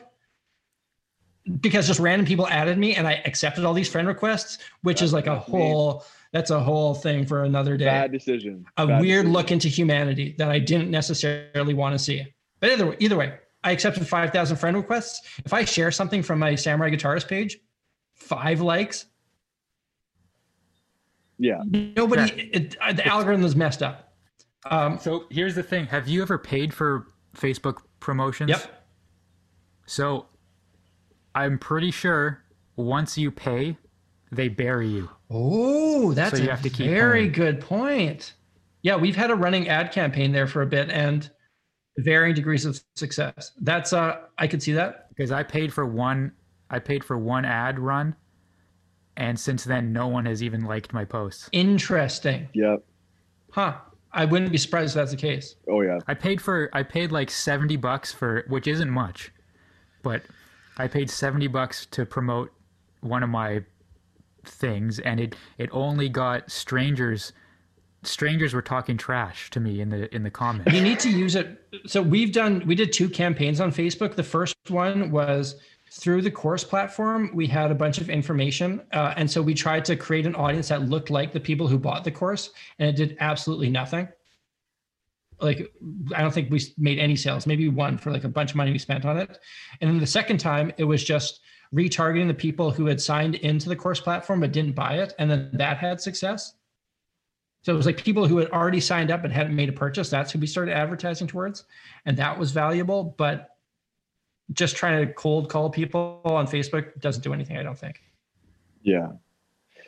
because just random people added me and I accepted all these friend requests, which is like a That's me. whole, that's a whole thing for another day. Bad decision. a Bad weird decision. look into humanity that I didn't necessarily want to see. But either way, either way, I accepted 5,000 friend requests. If I share something from my Samurai Guitarist page, five likes, Yeah. nobody, it, uh, the algorithm is messed up. Um, So here's the thing: Have you ever paid for Facebook promotions? yep. So I'm pretty sure once you pay, they bury you. Oh, that's So you a have to keep very paying. good point. Yeah, we've had a running ad campaign there for a bit and varying degrees of success. That's uh I could see that. Because I paid for one I paid for one ad run and since then no one has even liked my posts. Interesting. Yep. Huh. I wouldn't be surprised if that's the case. Oh yeah. I paid for I paid like 70 bucks for which isn't much. But I paid 70 bucks to promote one of my things and it it only got strangers strangers were talking trash to me in the in the comments. You need to use it. So we've done we did two campaigns on Facebook. The first one was through the course platform. We had a bunch of information, uh, and so we tried to create an audience that looked like the people who bought the course, and it did absolutely nothing. Like I don't think we made any sales. Maybe one for like a bunch of money we spent on it, and then the second time it was just retargeting the people who had signed into the course platform but didn't buy it, and then that had success. So it was like people who had already signed up and hadn't made a purchase. That's who we started advertising towards. And that was valuable. But just trying to cold call people on Facebook doesn't do anything, I don't think. Yeah.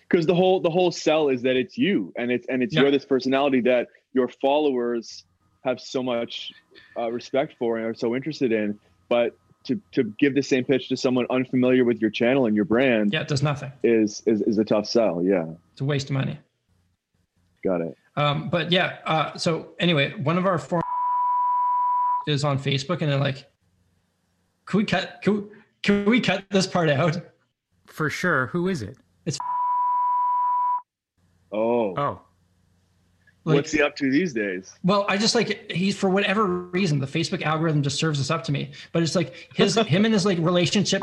Because the whole the whole sell is that it's you and it's and it's Yeah. you're this personality that your followers have so much uh, respect for and are so interested in. But to to give the same pitch to someone unfamiliar with your channel and your brand Yeah, it does nothing. is, is is a tough sell. Yeah. It's a waste of money. Got it. Um, but yeah, uh, so anyway, one of our form is on Facebook and they're like, can we cut can we, can we cut this part out? For sure, who is it? It's. Oh. Oh, Like, What's he up to these days? Well, I just like he's for whatever reason the Facebook algorithm just serves this up to me. But it's like his him and his like relationship.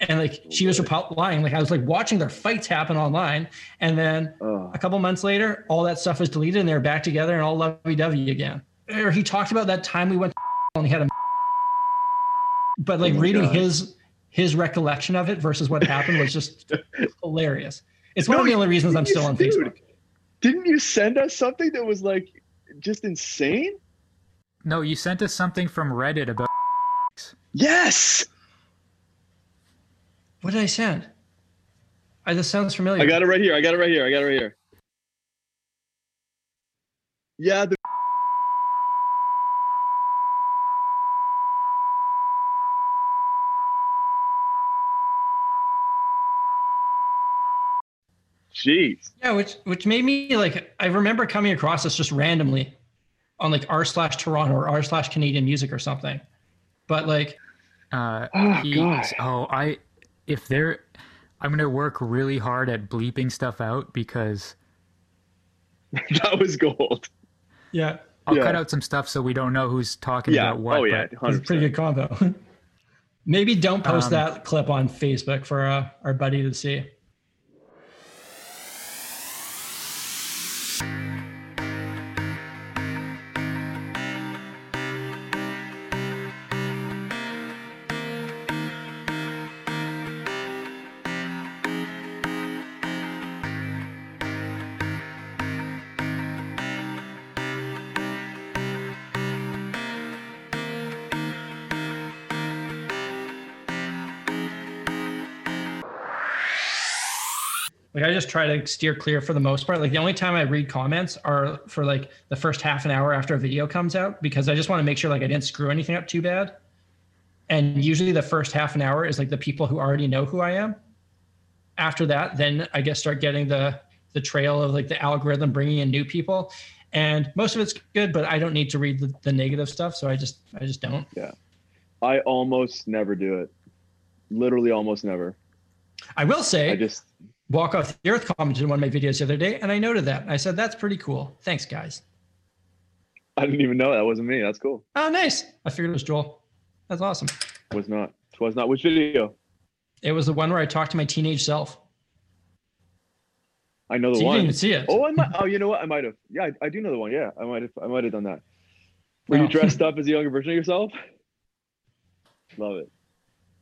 And like oh she was replying, like I was like watching their fights happen online, and then Oh. a couple months later, all that stuff was deleted, and they're back together and all lovey-dovey again. Or he talked about that time we went and he had a, but like Oh reading God. his his recollection of it versus what happened was just hilarious. It's one No, of the only reasons I'm you- still on dude. Facebook. Didn't you send us something that was like just insane? no, you sent us something from Reddit about Yes, What did I send? I, this sounds familiar. I got it right here. I got it right here. I got it right here. Yeah, the Jeez. Yeah, which which made me like I remember coming across this just randomly on like r slash Toronto or r slash Canadian music or something. But like Uh, Oh, he- God. oh, I if they're, I'm gonna work really hard at bleeping stuff out because that was gold. yeah, I'll Yeah. cut out some stuff so we don't know who's talking Yeah. about what. oh yeah. but- it's a pretty good combo. Maybe don't post Um, that clip on Facebook for uh, our buddy to see. Just try to steer clear for the most part. Like the only time I read comments are for like the first half an hour after a video comes out because I just want to make sure like I didn't screw anything up too bad. And usually the first half an hour is like the people who already know who I am. After that, then I guess start getting the the trail of like the algorithm bringing in new people. And most of it's good, but I don't need to read the, the negative stuff, so I just I just don't. Yeah. I almost never do it. Literally almost never. I will say I just Walk Off the Earth commented in one of my videos the other day, and I noted that. I said, that's pretty cool. Thanks, guys. I didn't even know that wasn't me. That's cool. Oh, nice. I figured it was Joel. That's awesome. Was not. Was not. Which video? It was the one where I talked to my teenage self. I know the So you didn't even see it. Oh, I might. Oh, you know what? I might have. Yeah, I, I do know the one. Yeah, I might have. I might have done that. Were Oh. you dressed up as a younger version of yourself? Love it.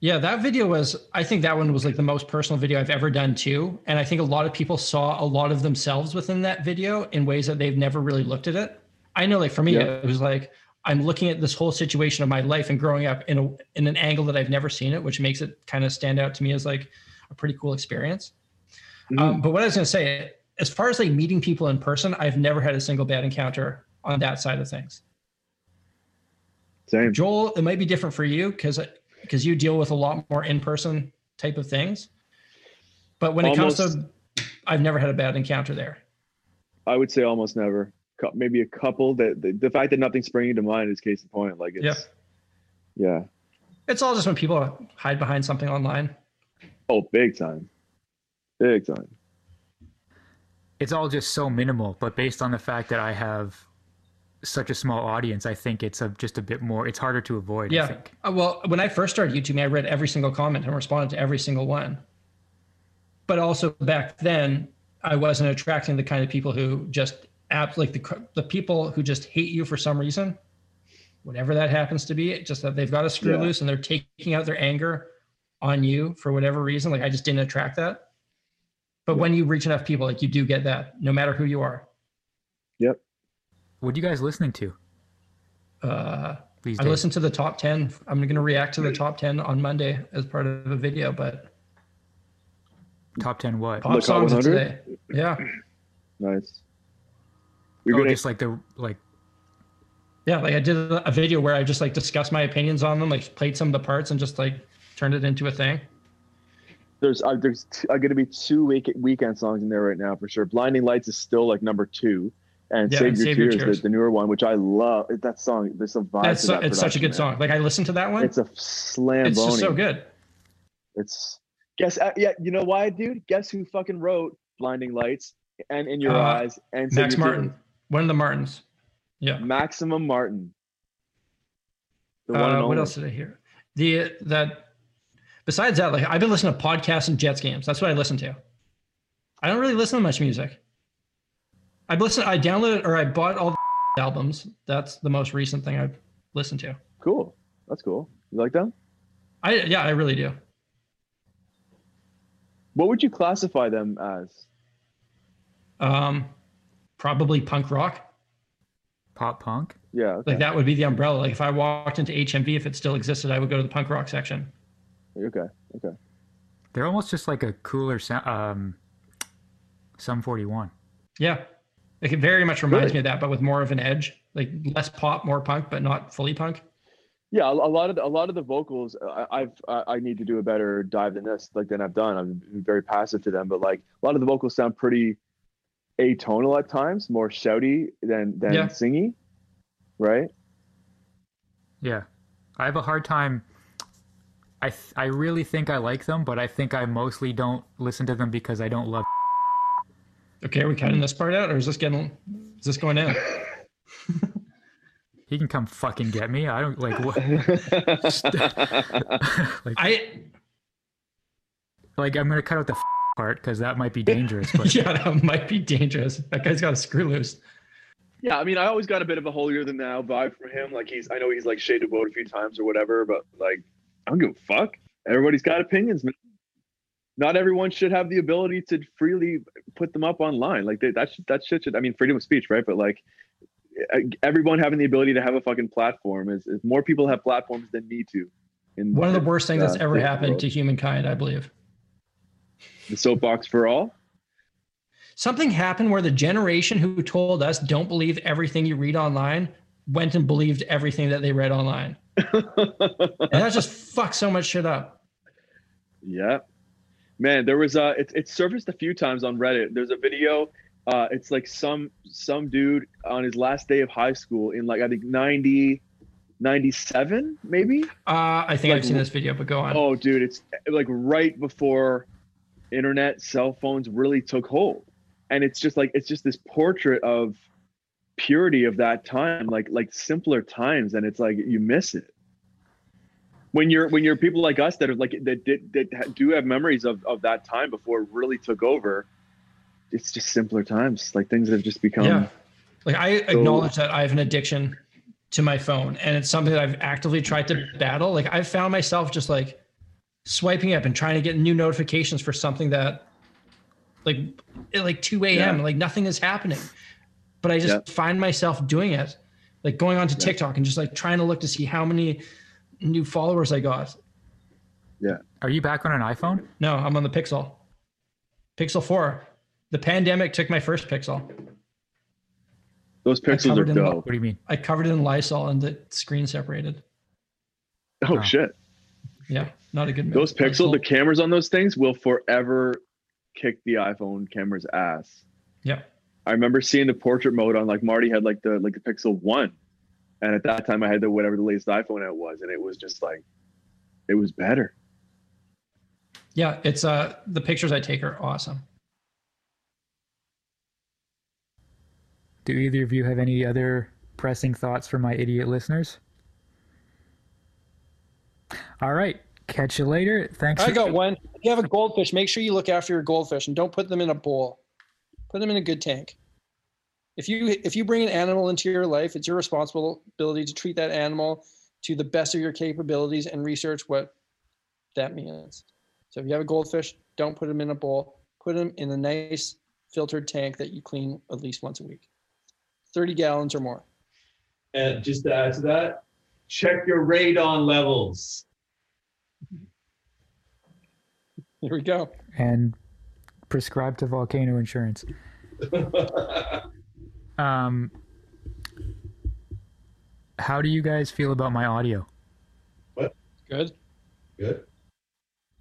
Yeah, that video was, I think that one was like the most personal video I've ever done too. And I think a lot of people saw a lot of themselves within that video in ways that they've never really looked at it. I know, like for me, Yeah. it was like, I'm looking at this whole situation of my life and growing up in a, in an angle that I've never seen it, which makes it kind of stand out to me as like a pretty cool experience. Mhm. Um, but what I was going to say, as far as like meeting people in person, I've never had a single bad encounter on that side of things. Same. Joel, it might be different for you because because you deal with a lot more in person type of things. But when it comes to, I've never had a bad encounter there. I would say almost never. Maybe a couple. That the, the fact that nothing's springing to mind is case in point. Like it's. Yeah. It's all just when people hide behind something online. Oh, big time. Big time. it's all just so minimal. But based on the fact that I have such a small audience, I think it's a, just a bit more. It's harder to avoid. I Yeah. think. Uh, Well, when I first started YouTube, I read every single comment and responded to every single one. But also back then, I wasn't attracting the kind of people who just app like the the people who just hate you for some reason, whatever that happens to be. Just that they've got a screw Yeah. loose and they're taking out their anger on you for whatever reason. Like I just didn't attract that. But when you reach enough people, like you do get that, no matter who you are. What are you guys listening to Uh, these I days? listened to the top 10. I'm going to react to the top 10 on Monday as part of a video, but Top ten what? pop Look Hot songs of today. Yeah. Nice. We're oh, gonna. just like the like. Yeah. Like I did a video where I just like discussed my opinions on them, like played some of the parts and just like turned it into a thing. there's uh, there's t- uh, gonna be two week- Weeknd songs in there right now for sure. Blinding Lights is still like number two, and Yeah, Save, and Your, Save Your Tears, Tears. The, the newer one, which I love. That song, there's a vibe. That's so, that it's such a good man. song. Like I listened to that one. It's a slam. It's just so good. It's guess uh, yeah. You know why, dude? Guess who fucking wrote Blinding Lights and In Your Uh, Eyes and Save Max Your Martin, Tears? one of the Martins. Yeah. Maximum Martin. The one Uh, what else did I hear? The that besides that, like I've been listening to podcasts and Jets games. That's what I listen to. I don't really listen to much music. I've listened. I downloaded or I bought all the albums. That's the most recent thing I've listened to. Cool. That's cool. You like them? I yeah, I really do. What would you classify them as? Um, probably punk rock. Pop punk. Yeah. Okay. Like that would be the umbrella. Like if I walked into HMV, if it still existed, I would go to the punk rock section. okay. Okay. They're almost just like a cooler sou- um, Sum 41. Yeah. Like it very much reminds Really? me of that, but with more of an edge. Like less pop, more punk, but not fully punk. Yeah, a, a lot of the, a lot of the vocals, uh, I, I've I, I need to do a better dive than this, like than I've done. I'm very passive to them, but like a lot of the vocals sound pretty atonal at times, more shouty than than Yeah. singy, right? Yeah. I have a hard time. I, th- I really think I like them, but I think I mostly don't listen to them because I don't love. Okay, are we cutting this part out or is this getting is this going in? He can come fucking get me. I don't like what. like, I like I'm gonna cut out the part because that might be dangerous. But yeah, that might be dangerous. That guy's got a screw loose. Yeah, I mean, I always got a bit of a holier than thou vibe from him. Like he's, I know he's like shaded vote a few times or whatever, but like, I don't give a fuck. Everybody's got opinions, man. Not everyone should have the ability to freely put them up online. Like they, that, should, that shit should. I mean, freedom of speech, right? But like, everyone having the ability to have a fucking platform is, is more people have platforms than need to. In One of the worst things that's uh, ever happened world. to humankind, I believe. the soapbox for all. Something happened where the generation who told us don't believe everything you read online went and believed everything that they read online. And that just fucked so much shit up. Yeah, man. There was a it, it surfaced a few times on Reddit. There's a video. Uh, it's like some some dude on his last day of high school in like I think 90, 97 maybe. Uh, I think Like- I've seen this video, but go on. Oh, dude, it's like right before internet, cell phones really took hold, and it's just like it's just this portrait of purity of that time, like like simpler times, and it's like you miss it when you're when you're people like us that are like that did that ha- do have memories of of that time before it really took over. It's just simpler times, like things have just become. yeah. Like I acknowledge that I have an addiction to my phone and it's something that I've actively tried to battle. Like I've found myself just like swiping up and trying to get new notifications for something that like at like 2 a.m. Yeah. like nothing is happening. But I just Yeah. find myself doing it. Like going onto Yeah. TikTok and just like trying to look to see how many new followers I got. Yeah. Are you back on an iPhone? No, I'm on the Pixel. Pixel 4. The pandemic took my first Pixel. Those pixels are covered in dope. What do you mean? I covered it in Lysol and the screen separated. Oh Wow. shit! Yeah, not a good move. Those pixels, the cameras on those things will forever kick the iPhone camera's ass. Yeah. I remember seeing the portrait mode on like Marty had like the like the Pixel One, and at that time I had the whatever the latest iPhone it was, and it was just like, it was better. Yeah, it's uh the pictures I take are awesome. Do either of you have any other pressing thoughts for my idiot listeners? All right. Catch you later. Thanks. I for- got one. If you have a goldfish, make sure you look after your goldfish and don't put them in a bowl. Put them in a good tank. If you if you bring an animal into your life, it's your responsibility to treat that animal to the best of your capabilities and research what that means. So if you have a goldfish, don't put them in a bowl. Put them in a nice filtered tank that you clean at least once a week. 30 gallons or more. And just to add to that, check your radon levels. Here we go. and prescribe to volcano insurance. Um, how do you guys feel about my audio? What? Good. Good.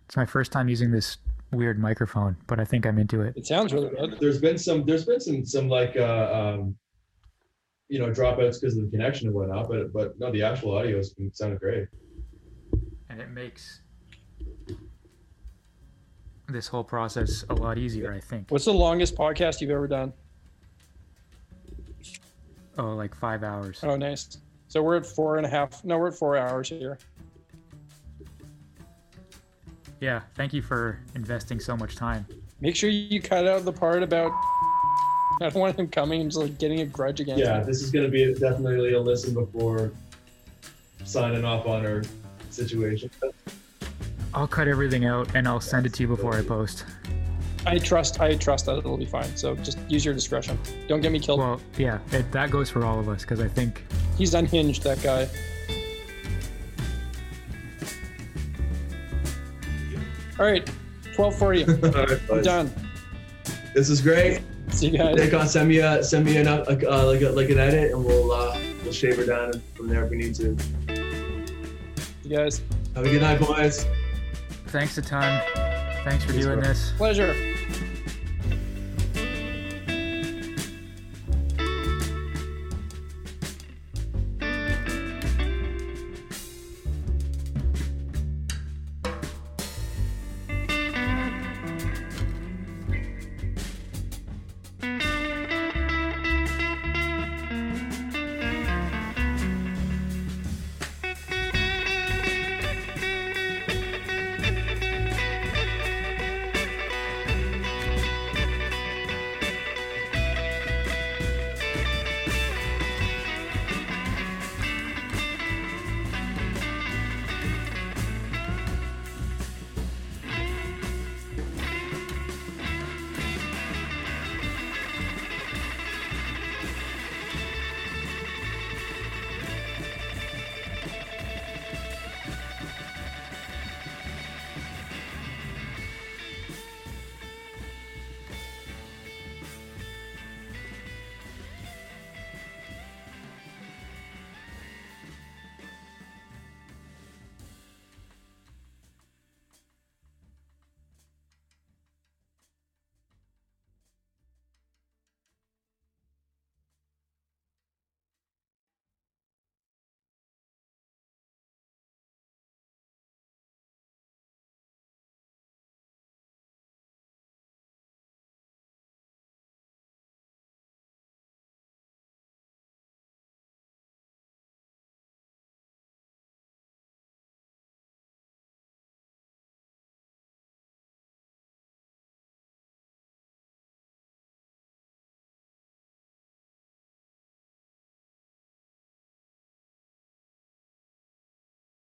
It's my first time using this weird microphone, but I think I'm into it. It sounds really good. There's been some. There's been some. Some like. Uh, um, you know, dropouts because of the connection and whatnot, but but no, the actual audio has been sounded great. And it makes this whole process a lot easier, I think. What's the longest podcast you've ever done? Oh, like five hours. Oh, nice. So we're at four and a half. No, we're at four hours here. Yeah, thank you for investing so much time. Make sure you cut out the part about. I don't want him coming and just like getting a grudge against Yeah, me. this is going to be definitely a listen before signing off on our situation. I'll cut everything out and I'll send it to you before I post. I trust. I trust that it'll be fine. So just use your discretion. Don't get me killed. Well, yeah, it, that goes for all of us because I think he's unhinged. That guy. All right, twelve for you. All right, I'm done. This is great. See you guys. Nick, send me a send me an uh, uh, like a, like an edit, and we'll uh, we'll shave her down from there if we need to. You guys. Have a good night, boys. Thanks a ton. Thanks for Thanks, doing bro. this. Pleasure.